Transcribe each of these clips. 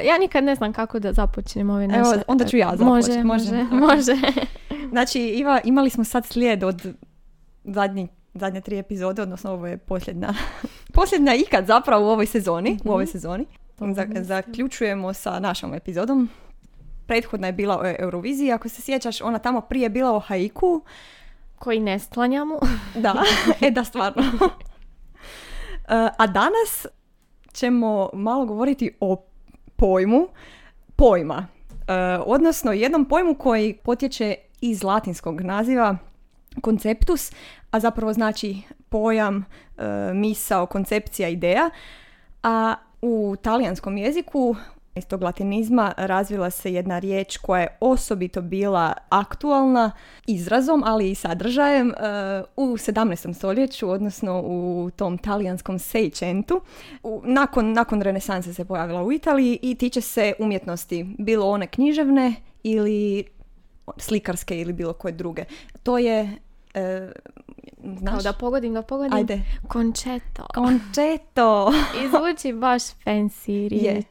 Ja nikad ne znam kako da započnem ove naše... Evo, onda ću ja započeti. može, Može. može. Znači, Iva, imali smo sad slijed od zadnji, zadnje tri epizode, odnosno ovo je posljednja, posljednja ikad zapravo u ovoj sezoni. U ovoj sezoni. Za- zaključujemo sa našom epizodom. Prethodna je bila o Euroviziji. Ako se sjećaš, ona tamo prije je bila o haiku. Koji ne sklanjamo. Da, e da stvarno. E, A danas ćemo malo govoriti o pojmu pojma. E, odnosno jednom pojmu koji potječe iz latinskog naziva konceptus, a zapravo znači pojam, e, misao, koncepcija, ideja. A u talijanskom jeziku iz tog latinizma razvila se jedna riječ koja je osobito bila aktualna izrazom, ali i sadržajem e, u 17. stoljeću, odnosno u tom talijanskom sejčentu. U- Nakon, nakon renesanse se pojavila u Italiji i tiče se umjetnosti, bilo one književne ili slikarske ili bilo koje druge. To je... E, znaš? Kao da pogodim, da pogodim. Ajde. Concerto. Concerto. I zvuči baš fancy riječ.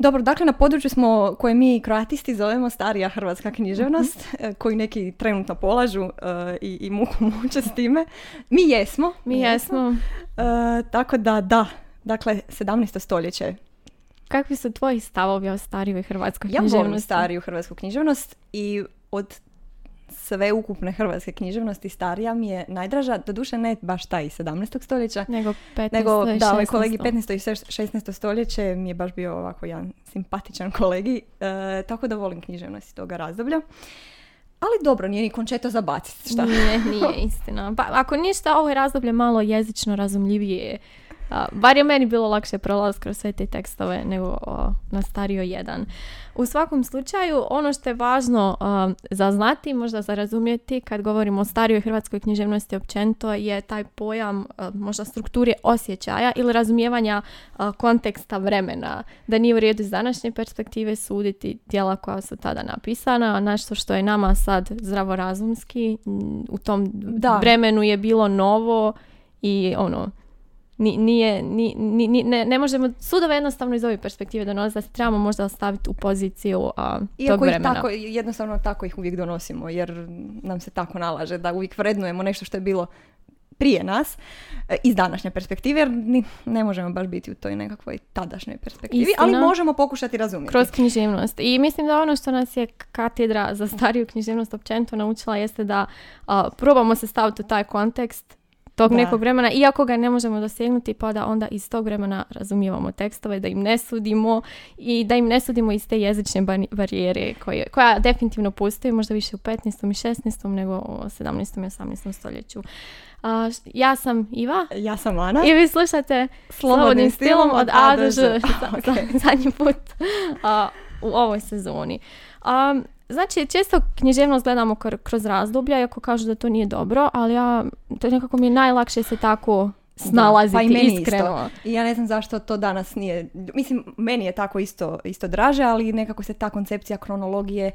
Dobro, dakle na području smo koje mi kroatisti zovemo starija hrvatska književnost, e, koju neki trenutno polažu e, i, i muku muče s time. Mi jesmo. Mi jesmo. E, tako da, da. Dakle, 17. stoljeće. Kakvi su tvoji stavovi o starijoj hrvatskoj Ja volim književnosti? stariju hrvatsku književnost i od sve ukupne hrvatske književnosti starija mi je najdraža, doduše ne baš taj iz 17. stoljeća, Nego 15. nego i da, ovaj 16. kolegi 15. i šest- 16. stoljeće mi je baš bio ovako jedan simpatičan kolegi, e, tako da volim književnost toga razdoblja. Ali dobro, nije ni končeto za baciti, šta? Nije, nije istina. Pa, ako ništa, ovo je razdoblje malo jezično razumljivije. A, bar je meni bilo lakše prolaz kroz sve te tekstove nego o, na stario jedan. U svakom slučaju, ono što je važno a, za znati, možda za razumjeti kad govorimo o starijoj hrvatskoj književnosti općenito je taj pojam a, možda strukture osjećaja ili razumijevanja konteksta vremena. Da nije u redu iz današnje perspektive suditi djela koja su tada napisana, a nešto što je nama sad zdravorazumski u tom Da. vremenu je bilo novo i ono nije, ni, ni- ni- ne, ne možemo sudove jednostavno iz ove perspektive donositi da se trebamo možda staviti u poziciju a, tog Iako ih vremena. tako, jednostavno tako ih uvijek donosimo, jer nam se tako nalaže da uvijek vrednujemo nešto što je bilo prije nas, e, iz današnje perspektive, jer ni, ne možemo baš biti u toj nekakvoj tadašnjoj perspektivi, ali Istina. možemo pokušati razumjeti. Kroz književnost. I mislim da ono što nas je katedra za stariju književnost općenito naučila jeste da a, probamo se staviti u taj kontekst tog Da. nekog vremena, iako ga ne možemo dosegnuti, pa da onda iz tog vremena razumijevamo tekstove, da im ne sudimo i da im ne sudimo iz te jezične barijere koje, koja definitivno postoji, možda više u 15. i 16. nego u 17. i 18. stoljeću. Š- ja sam Iva Ja sam Ana. i vi slušate Slobodnim stilom od A do Ž. Za- za- Zadnji put a, u ovoj sezoni. A, znači, često književnost gledamo kr- kroz razdoblja, iako kažu da to nije dobro, ali ja, to je nekako mi je najlakše se tako snalaziti pa i meni iskreno. isto. I ja ne znam zašto to danas nije, mislim, meni je tako isto, isto draže, ali nekako se ta koncepcija kronologije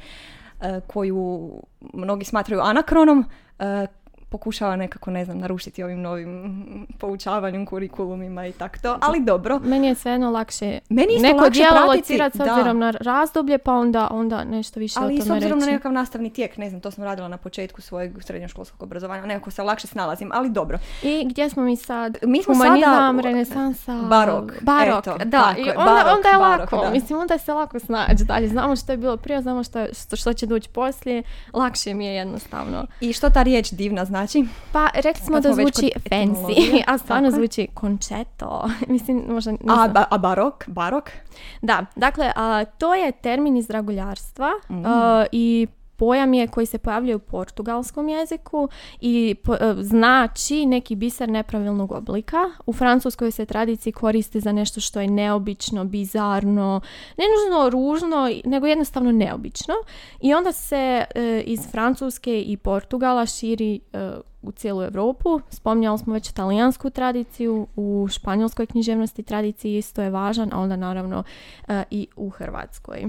e, koju mnogi smatraju anakronom, e, pokušava nekako, ne znam, narušiti ovim novim poučavanjem, kurikulumima i tako to, ali dobro. Meni je svejedno lakše Meni je isto neko lakše djelo pratiti- locirati s da. obzirom na razdoblje, pa onda, onda nešto više Ali o i s tome obzirom na reći. nekakav nastavni tijek, ne znam, to sam radila na početku svojeg srednjoškolskog obrazovanja, nekako se lakše snalazim, ali dobro. I gdje smo mi sad? Mi smo Humanizam, sada u- renesansa, Barok, barok, eto, da. tako I onda, barok, onda je barok, lako, da. mislim, onda se lako snaći dalje. Znamo što je bilo prije, znamo što, što, što će doći poslije, lakše mi je jednostavno. I što ta riječ divna znači? Pa rekli smo da zvuči fancy, a stvarno zvuči concerto. mislim, možda A, ba- a barok? Barok? Da, dakle, a, to je termin iz draguljarstva Mm. a, i pojam je koji se pojavljuje u portugalskom jeziku i po- e, znači neki biser nepravilnog oblika. U francuskoj se tradiciji koristi za nešto što je neobično, bizarno, ne nužno ružno, nego jednostavno neobično. I onda se e, iz Francuske i Portugala širi e, u cijelu Europu. Spominjali smo već talijansku tradiciju, u španjolskoj književnosti tradiciji isto je važan, a onda naravno e, i u Hrvatskoj.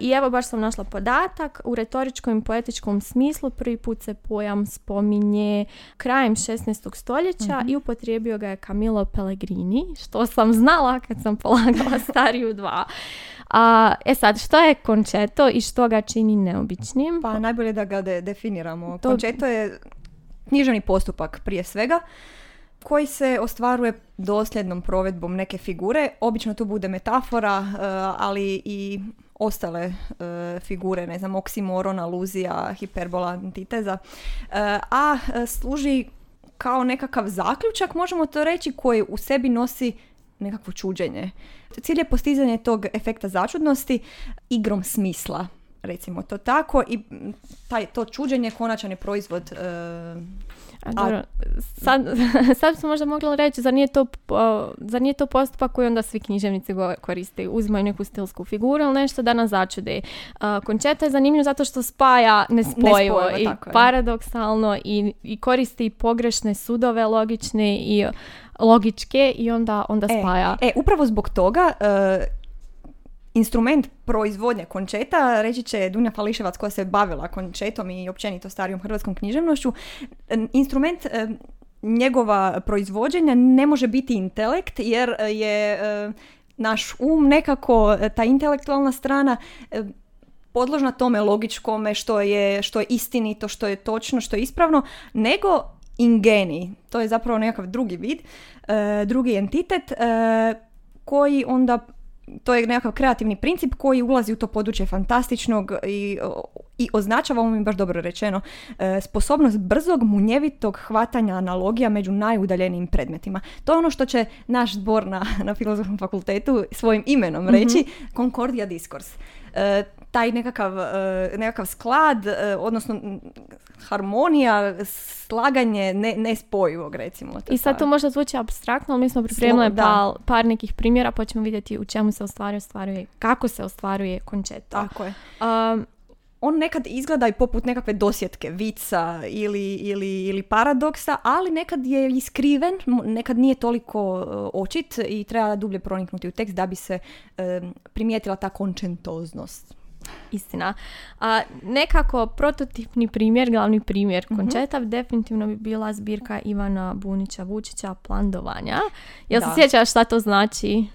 I evo baš sam našla podatak, u retoričkom i poetičkom smislu prvi put se pojam spominje krajem 16. stoljeća i upotrijebio ga je Camillo Pellegrini, što sam znala kad sam polagala stariju dva. A, e sad, što je končeto i što ga čini neobičnim? Pa najbolje da ga de- definiramo. To... Končeto je književni postupak prije svega koji se ostvaruje dosljednom provedbom neke figure. Obično to bude metafora, e, ali i ostale e, figure, ne znam, oksimoron, aluzija, hiperbola, antiteza, e, a služi kao nekakav zaključak, možemo to reći, koji u sebi nosi nekakvo čuđenje. Cilj je postizanje tog efekta začudnosti igrom smisla, recimo to tako, i taj, to čuđenje konačan je proizvod a, dobro, sad, sad smo možda mogli reći, zar nije, to, zar nije to postupak koji onda svi književnici koriste? Uzimaju neku stilsku figuru ili nešto da nas začude. končeta je zanimljiv zato što spaja nespojivo, i paradoksalno i, i koristi pogrešne sudove logične i logičke i onda, onda e, spaja. E, upravo zbog toga e, instrument proizvodnje končeta, reći će Dunja Fališevac koja se bavila končetom i općenito starijom hrvatskom književnošću, instrument e, njegova proizvođenja ne može biti intelekt jer je e, naš um nekako, e, ta intelektualna strana podložna tome logičkome što je, što je istinito, što je točno, što je ispravno, nego ingeni. To je zapravo nekakav drugi vid, drugi entitet koji onda to je nekakav kreativni princip koji ulazi u to područje fantastičnog i, i označava, ovo mi baš dobro rečeno, e, sposobnost brzog, munjevitog hvatanja analogija među najudaljenijim predmetima. To je ono što će naš zbor na, na filozofskom fakultetu svojim imenom reći mm Concordia Discourse. E, taj nekakav, e, nekakav sklad, e, odnosno harmonija, slaganje ne, nespojivog recimo. I sad to možda zvuči abstraktno, ali mi smo pripremili par, par nekih primjera pa ćemo vidjeti u čemu se ostvaruje, ostvaruje kako se ostvaruje končeto. Tako je. Um, on nekad izgleda i poput nekakve dosjetke, vica ili, ili, ili paradoksa, ali nekad je iskriven, nekad nije toliko e, očit i treba dublje proniknuti u tekst da bi se primijetila ta končentoznost. Istina. A, nekako prototipni primjer, glavni primjer mm končetav definitivno bi bila zbirka Ivana Bunića Vučića Plandovanja. Jel se sjećaš šta to znači?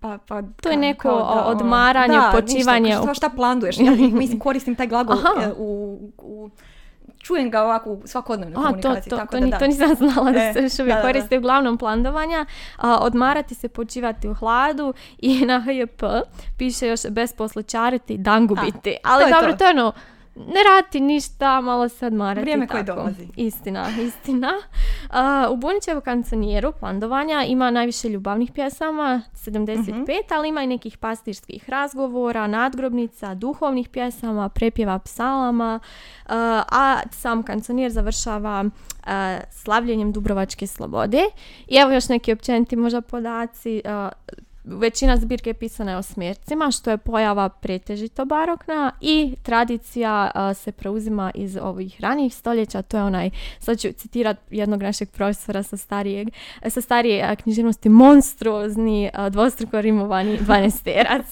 Pa, pa, to je neko ono, odmaranje, da, počivanje. Ništa, šta planduješ? Ja mislim, koristim taj glagol e, u, u čujem ga ovako u svakodnevnoj komunikaciji. To, tako to, da, to nisam znala da e, se još uvijek koristi uglavnom plandovanja. odmarati se, počivati u hladu i na HJP piše još bez poslučariti, dan gubiti. Ali to dobro, to je ono, ne rati ništa, malo se odmarati. Vrijeme koje dolazi. Istina, istina. Uh, u Bunićevu kanconijeru Plandovanja ima najviše ljubavnih pjesama, 75, mhm. ali ima i nekih pastirskih razgovora, nadgrobnica, duhovnih pjesama, prepjeva psalama, a sam kanconijer završava slavljenjem Dubrovačke slobode. I evo još neki općeniti možda podaci većina zbirke pisana je o smjercima, što je pojava pretežito barokna i tradicija se preuzima iz ovih ranijih stoljeća, to je onaj, sad ću citirati jednog našeg profesora sa, starijeg, sa starije književnosti, monstruozni, dvostruko rimovani dvanesterac.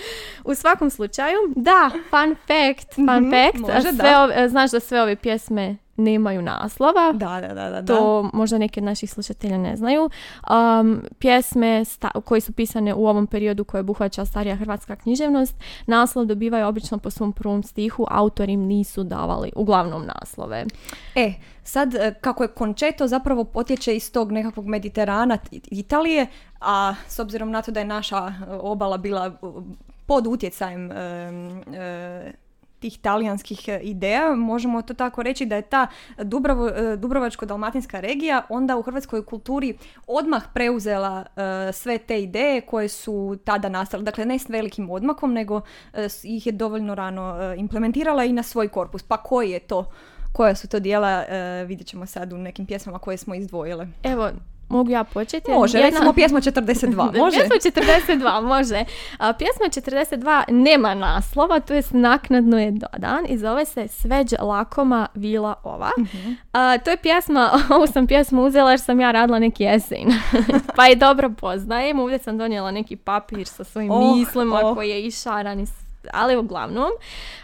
U svakom slučaju, da, fun fact, fun mhm, fact, sve znaš da sve ove pjesme nemaju naslova. Da, da, da, da. To možda neki od naših slušatelja ne znaju. Um, pjesme koje su pisane u ovom periodu koje obuhvaća starija hrvatska književnost, naslov dobivaju obično po svom prvom stihu, autori im nisu davali uglavnom naslove. E, sad e, kako je končeto zapravo potječe iz tog nekakvog Mediterana Italije, a s obzirom na to da je naša obala bila pod utjecajem tih talijanskih e, ideja, možemo to tako reći da je ta e, Dubrovačko-dalmatinska regija onda u hrvatskoj kulturi odmah preuzela e, sve te ideje koje su tada nastale. Dakle, ne s velikim odmakom, nego ih je dovoljno rano implementirala i na svoj korpus. Pa koji je to koja su to dijela, vidjet ćemo sad u nekim pjesmama koje smo izdvojile. Evo, mogu ja početi? Može, Jedna- recimo pjesma 42, može? Pjesma 42, može. A, pjesma 42 nema naslova, to jest naknadno je dodan i zove se Sveđ lakoma vila ova. Mhm. A, to je pjesma, ovu sam pjesmu uzela jer sam ja radila neki esej, pa je dobro poznajem. Ovdje sam donijela neki papir sa svojim Oh, mislima oh. koji je išaran i s- ali uglavnom.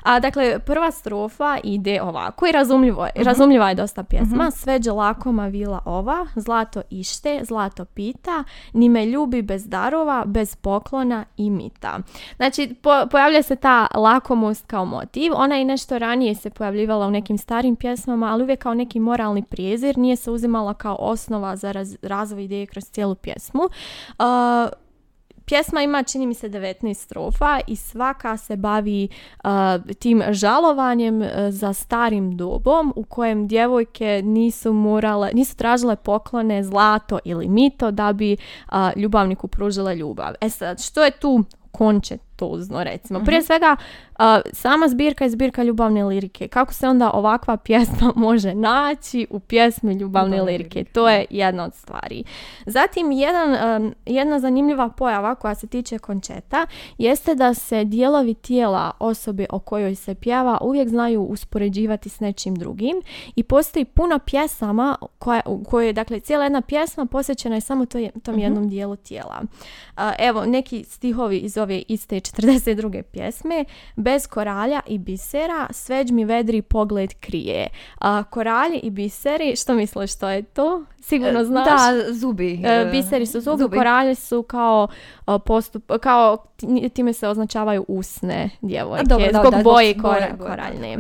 A, dakle, prva strofa ide ovako i razumljivo je, razumljiva je dosta pjesma. Sveđe lakoma vila ova, zlato ište, zlato pita, ni me ljubi bez darova, bez poklona i mita. Znači, po- pojavlja se ta lakomost kao motiv. Ona i nešto ranije se pojavljivala u nekim starim pjesmama, ali uvijek kao neki moralni prijezir. Nije se uzimala kao osnova za raz- razvoj ideje kroz cijelu pjesmu. A, Pjesma ima, čini mi se, 19 strofa i svaka se bavi uh, tim žalovanjem uh, za starim dobom u kojem djevojke nisu morale, nisu tražile poklone, zlato ili mito da bi uh, ljubavniku pružile ljubav. E sad, što je tu končetuzno recimo? Prije svega, uh, sama zbirka je zbirka ljubavne lirike. Kako se onda ovakva pjesma može naći u pjesmi ljubavne Ljubavne lirike? lirike. To je jedna od stvari. Zatim, jedan, um, jedna zanimljiva pojava koja se tiče končeta jeste da se dijelovi tijela osobe o kojoj se pjeva uvijek znaju uspoređivati s nečim drugim i postoji puno pjesama koja, u kojoj je, dakle, cijela jedna pjesma posvećena je samo toj, tom jednom dijelu tijela. A, evo, neki stihovi iz ove iste 42. pjesme. Bez koralja i bisera sveđ mi vedri pogled krije. A, koralji i biseri, što misliš što je to? Sigurno znaš. Da, zubi. E, e, biseri su zubi, koralje su kao e, postup, kao ti- time se označavaju usne djevojke, dobro, da, zbog da, boje zbog boje, kora- boje, koraljne.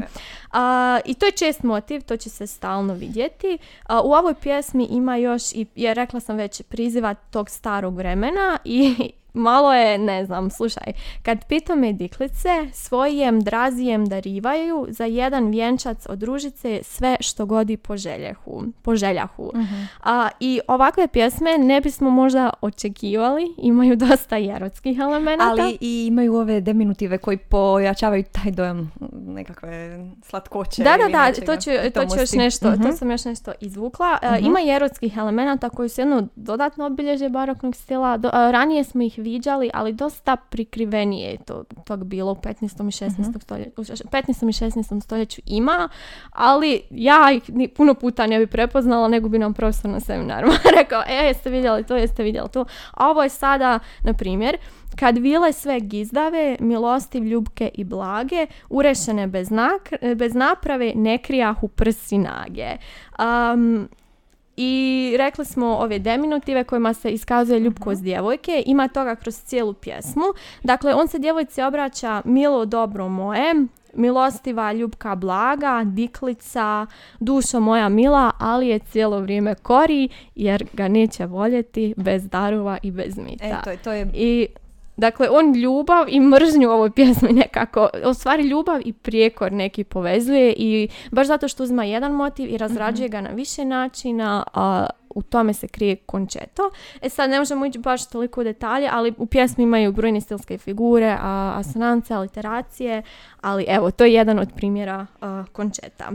A, I to je čest motiv, to će se stalno vidjeti. A, u ovoj pjesmi ima još, i ja rekla sam već, priziva tog starog vremena i malo je, ne znam, slušaj, kad pitome diklice svojem drazijem darivaju za jedan vjenčac od ružice sve što godi poželjahu. poželjahu. A, I ovakve pjesme ne bismo možda očekivali, imaju dosta erotskih elemenata. Ali i imaju ove deminutive koji pojačavaju taj dojam nekakve slatkoće. Da, da, da, to ću, to ću još nešto, Mhm. to sam još nešto izvukla. E, Ima i erotskih elemenata koji su jedno dodatno obilježje baroknog stila. Do- ranije smo ih viđali, ali dosta prikrivenije je to, tog bilo u 15. i 16. stoljeću. U šeš- 15. i 16. stoljeću ima, ali ja ih ni, puno puta ne bi prepoznala, nego bi nam profesor na seminarima rekao, e, jeste vidjeli to, jeste vidjeli to. A ovo je sada, na primjer, kad vile sve gizdave, milostiv, ljubke i blage, urešene bez, nak- bez naprave, ne krijahu prsi nage. Um, i rekli smo ove deminutive kojima se iskazuje ljubkost djevojke. Ima toga kroz cijelu pjesmu. Dakle, on se djevojci obraća milo dobro moje, milostiva ljubka blaga, diklica, dušo moja mila, ali je cijelo vrijeme kori jer ga neće voljeti bez darova i bez mita. E, to je, to je I dakle, on ljubav i mržnju u ovoj pjesmi nekako, u stvari ljubav i prijekor neki povezuje i baš zato što uzima jedan motiv i razrađuje ga na više načina, a u tome se krije končeto. E sad ne možemo ići baš toliko u detalje, ali u pjesmi imaju brojne stilske figure, a, asonance, aliteracije, ali evo, to je jedan od primjera a, končeta.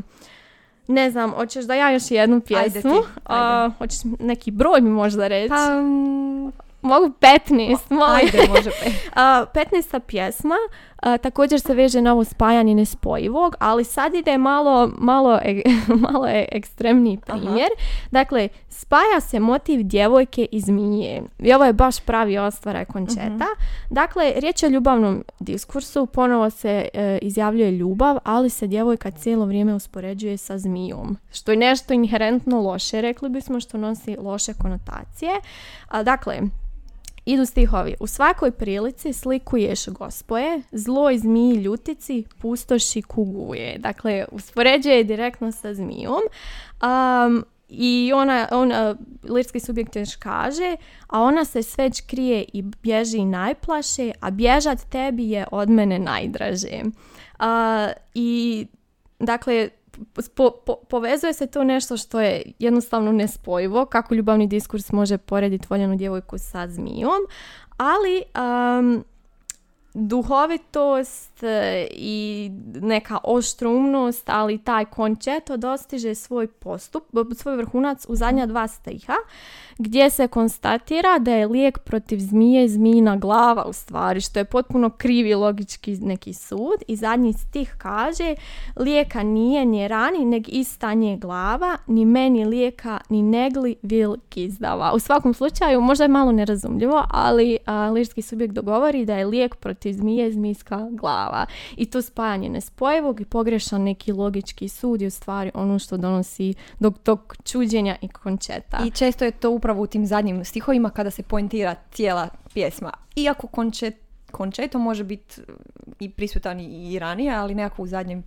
Ne znam, hoćeš da ja još jednu Ajde pjesmu? ti, A, hoćeš neki broj mi možda reći? Pa, mm, Mogu 15, molim. ajde, može pet. A, 15. pjesma a, također se veže na ovo spajanje nespojivog, ali sad ide malo, malo, e- malo je ekstremniji primjer. Dakle, spaja se motiv djevojke i zmije. I ovo je baš pravi ostvaraj končeta. Dakle, riječ je o ljubavnom diskursu, ponovo se e, izjavljuje ljubav, ali se djevojka cijelo vrijeme uspoređuje sa zmijom. Što je nešto inherentno loše, rekli bismo, što nosi loše konotacije. A, dakle, Idu stihovi. U svakoj prilici slikuješ gospoje, zlo i zmiji ljutici, pustoši kuguje. Dakle, uspoređuje je direktno sa zmijom. Um, I ona, on, lirski subjekt još kaže, a ona se sveć krije i bježi najplaše, a bježat tebi je od mene najdraže. Uh, I, dakle, po- po- povezuje se to nešto što je jednostavno nespojivo, kako ljubavni diskurs može porediti voljenu djevojku sa zmijom, ali um, duhovitost e, i neka oštrumnost, ali taj končeto dostiže svoj postup, svoj vrhunac u zadnja dva stiha, gdje se konstatira da je lijek protiv zmije zmijina glava u stvari, što je potpuno krivi logički neki sud. I zadnji stih kaže, lijeka nije ni rani, neg istanje glava, ni meni lijeka, ni negli vil gizdava. U svakom slučaju, možda je malo nerazumljivo, ali a, lirski subjekt dogovori da je lijek protiv zmije zmijska glava. I to spajanje nespojivog i pogrešan neki logički sud je u stvari ono što donosi do tog čuđenja i končeta. I često je to upravo u tim zadnjim stihovima kada se pointira cijela pjesma. Iako končet, končeto može biti i prisutan i ranije, ali nekako u zadnjem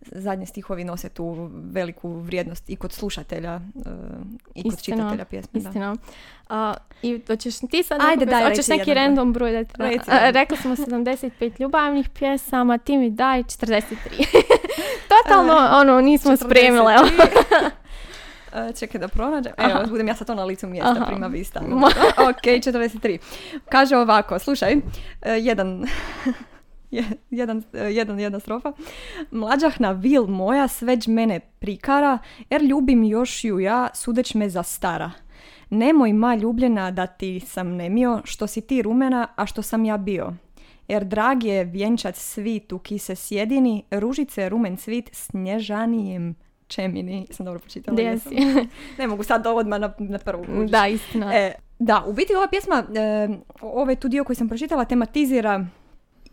zadnje stihovi nose tu veliku vrijednost i kod slušatelja uh, i kod Istina, čitatelja pjesme. Istina. A, I hoćeš ti sad Ajde, daj, hoćeš reci neki jedan broj. random broj da ti da-. Rekli smo 75 ljubavnih pjesama, ti mi daj 43. Totalno, ono, nismo 43. spremile. Uh, čekaj da pronađem. Evo, budem ja sad to na licu mjesta, Aha. prima vista. Ok, 43. Kaže ovako, slušaj, uh, jedan... je- jedan, uh, jedan, jedna strofa. Mlađahna vil moja sveđ mene prikara, jer ljubim još ju ja, sudeć me za stara. Nemoj ma ljubljena da ti sam nemio, što si ti rumena, a što sam ja bio. Jer drag je vjenčat svit u kise sjedini, ružice rumen cvit snježanijem čemini. Sam dobro jesam? si? Ne mogu sad odmah na, na prvu da, istina. E, da, u biti ova pjesma, e, ovaj tu dio koji sam pročitala, tematizira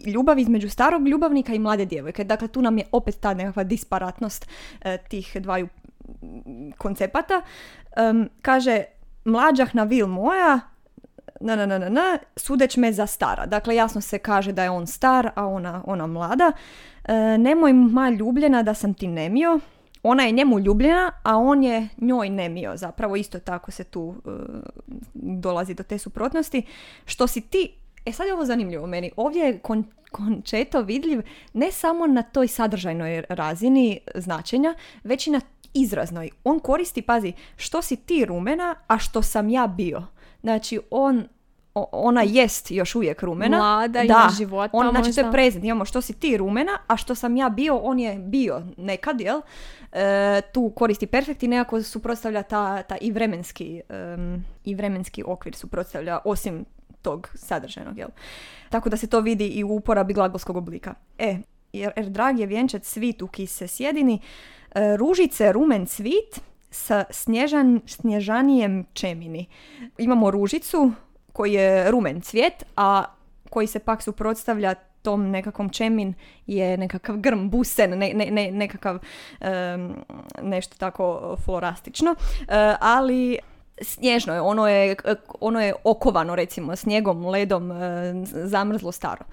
ljubav između starog ljubavnika i mlade djevojke. Dakle, tu nam je opet ta nekakva disparatnost e, tih dvaju koncepata. Em, kaže, mlađah na vil moja, na, na, na, na, sudeć me za stara. Dakle, jasno se kaže da je on star, a ona, ona mlada. E, nemoj ma ljubljena da sam ti nemio. Ona je njemu ljubljena, a on je njoj nemio. Zapravo isto tako se tu e, dolazi do te suprotnosti. Što si ti, e sad je ovo zanimljivo meni, ovdje je kon, končeto vidljiv ne samo na toj sadržajnoj razini značenja, već i na izraznoj. On koristi, pazi, što si ti rumena, a što sam ja bio. Znači, on ona jest još uvijek rumena. Mlada, da, života on, znači to je možda. prezent. Imamo što si ti rumena, a što sam ja bio, on je bio nekad, jel? E, tu koristi perfekt i nekako suprotstavlja ta, ta i vremenski em, i vremenski okvir suprotstavlja osim tog sadržajnog, jel? Tako da se to vidi i u uporabi glagolskog oblika. E, jer, jer drag je vjenčat svit u kise sjedini, e, ružice rumen cvit sa snježan, snježanijem čemini. Imamo ružicu koji je rumen cvijet, a koji se pak suprotstavlja tom nekakvom čemin je nekakav grm, busen, ne, ne, ne- nekakav em, nešto tako florastično, E, ali snježno je, ono je, ono je okovano recimo snijegom, ledom, e, zamrzlo staro.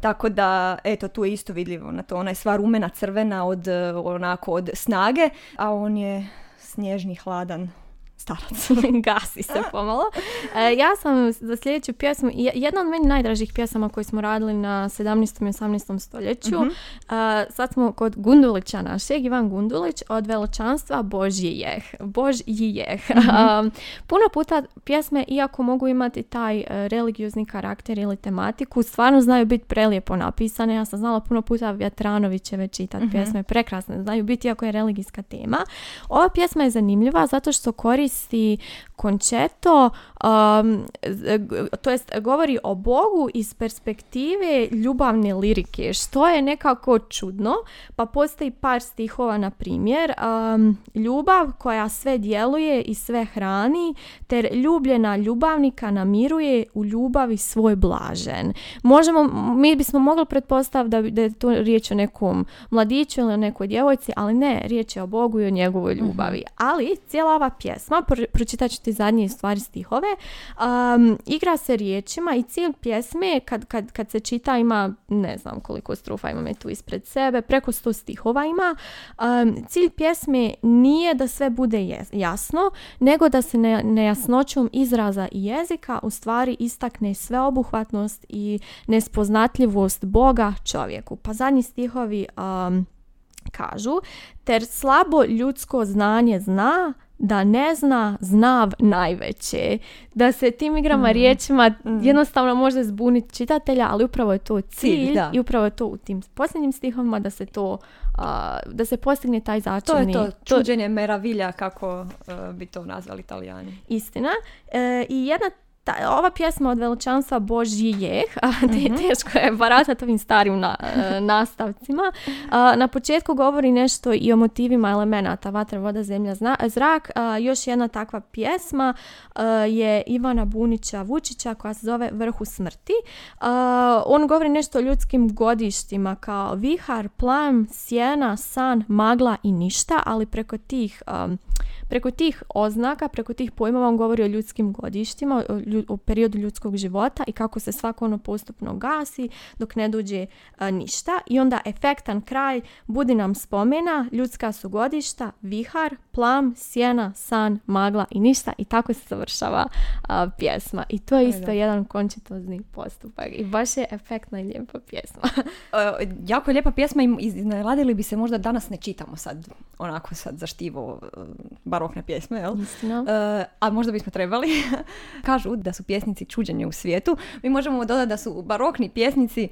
Tako da, eto, tu je isto vidljivo na to, ona je sva rumena, crvena od, e, onako, od snage, a on je snježni, hladan starac. Gasi se pomalo. E, ja sam za sljedeću pjesmu, je- jedna od meni najdražih pjesama koje smo radili na 17. i 18. stoljeću. Mhm. E, sad smo kod Gundulića našeg, Ivan Gundulić, od veličanstva Božji jeh. Božji jeh. Mhm. A, puno puta pjesme, iako mogu imati taj e, religiozni karakter ili tematiku, stvarno znaju biti prelijepo napisane. Ja sam znala puno puta Vjatranovićeve čitati pjesme, prekrasne, znaju biti iako je religijska tema. Ova pjesma je zanimljiva zato što koristi končeto, um, to jest govori o Bogu iz perspektive ljubavne lirike, što je nekako čudno, pa postoji par stihova, na primjer, um, ljubav koja sve djeluje i sve hrani, ter ljubljena ljubavnika namiruje u ljubavi svoj blažen. Možemo, mi bismo mogli pretpostaviti da, je to riječ o nekom mladiću ili o nekoj djevojci, ali ne, riječ je o Bogu i o njegovoj ljubavi. Ali cijela ova pjesma, pro- pročitat ću ti zadnje stvari stihove, um, igra se riječima i cilj pjesme kad, kad, kad se čita ima, ne znam koliko strofa imam je tu ispred sebe, preko sto stihova ima. Um, cilj pjesme nije da sve bude jasno, nego da se ne, nejasnoćom izraza i jezika u stvari istakne sveobuhvatnost i nespoznatljivost Boga čovjeku. Pa zadnji stihovi um, kažu, ter slabo ljudsko znanje zna, da ne zna znav najveće. Da se tim igrama riječima jednostavno može zbuniti čitatelja, ali upravo je to cilj, Cilj, da. i upravo je to u tim posljednjim stihovima da se to a, da se postigne taj To je to čuđenje meravilja, kako e, bi to nazvali italijani. istina. E, I jedna ta, ova pjesma od veličanstva Božji jeh, a te- Mhm. teško je baratati ovim starim na, e, nastavcima, a, na početku govori nešto i o motivima elemenata, vatra, voda, zemlja, zna- zrak. A, još jedna takva pjesma a, je Ivana Bunića Vučića koja se zove Vrhu smrti. A, on govori nešto o ljudskim godištima kao vihar, plam, sjena, san, magla i ništa, ali preko tih preko tih oznaka, preko tih pojmova on govori o ljudskim godištima, o, lju- o periodu ljudskog života i kako se svako ono postupno gasi dok ne dođe a, ništa. I onda efektan kraj budi nam spomena, ljudska su godišta, vihar, plam, sjena, san, magla i ništa i tako se završava a, pjesma. I to je isto da. jedan končitozni postupak i baš je efektna i lijepa pjesma. E, jako je lijepa pjesma i iznenadili bi se možda danas ne čitamo sad onako sad za štivo e, barokne pjesme, jel? Istina. E, a možda bismo trebali. Kažu da su pjesnici čuđenje u svijetu. Mi možemo dodati da su barokni pjesnici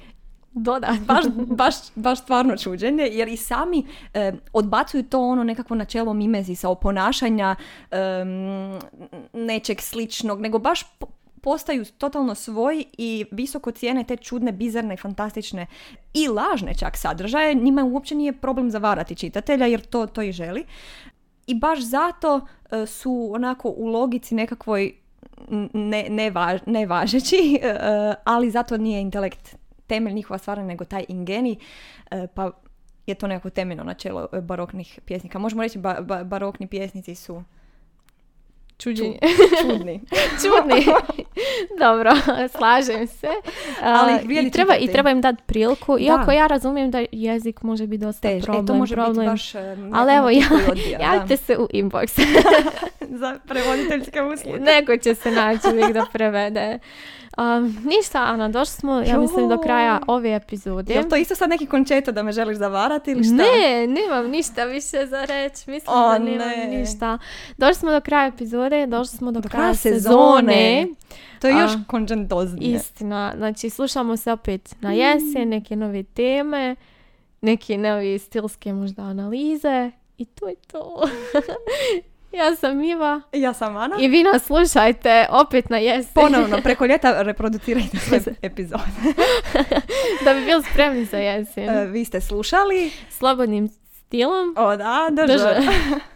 Doda. baš, baš, baš stvarno čuđenje, jer i sami e, odbacuju to ono nekakvo načelo mimezisa, oponašanja em, nečeg sličnog, nego baš po- postaju totalno svoji i visoko cijene te čudne, bizarne, fantastične i lažne čak sadržaje. Njima uopće nije problem zavarati čitatelja, jer to, to i želi. I baš zato e, su onako u logici nekakvoj ne, ne, važ- nevažeći, e, ali zato nije intelekt temelj njihova stvaranja, nego taj ingeni, e, pa je to nekako temeljno načelo e, baroknih pjesnika. Možemo reći ba- ba- barokni pjesnici su Čuđenje. čudni. Čudni. Dobro, slažem se. Ali ih vrijedi i, treba, I treba im dati priliku, iako Da. ja razumijem da jezik može biti dosta Tež. problem. e, to može problem. biti baš... e, neko Ali evo, ja, javite se u inbox. Za prevoditeljske usluge. Neko će se naći uvijek da prevede. Um, ništa, Ana, došli smo, ja mislim, do kraja ove epizode. Jel to isto sad neki končeto da me želiš zavarati ili šta? Ne, nemam ništa više za reći. Mislim O, da nemam ne. ništa. Došli smo do kraja epizode, došli smo do, Do kraja kraja sezone. sezone. To je još A, konđentoznije. Istina, znači slušamo se opet na jesen, neke nove teme, neke nove stilske možda analize i to je to. ja sam Iva Ja sam Ana. i vi nas slušajte opet na jesen Ponovno, preko ljeta reproducirajte sve epizode. da bi bili spremni za jesen. E, vi ste slušali. Slobodnim stilom. O da, Drže. drža.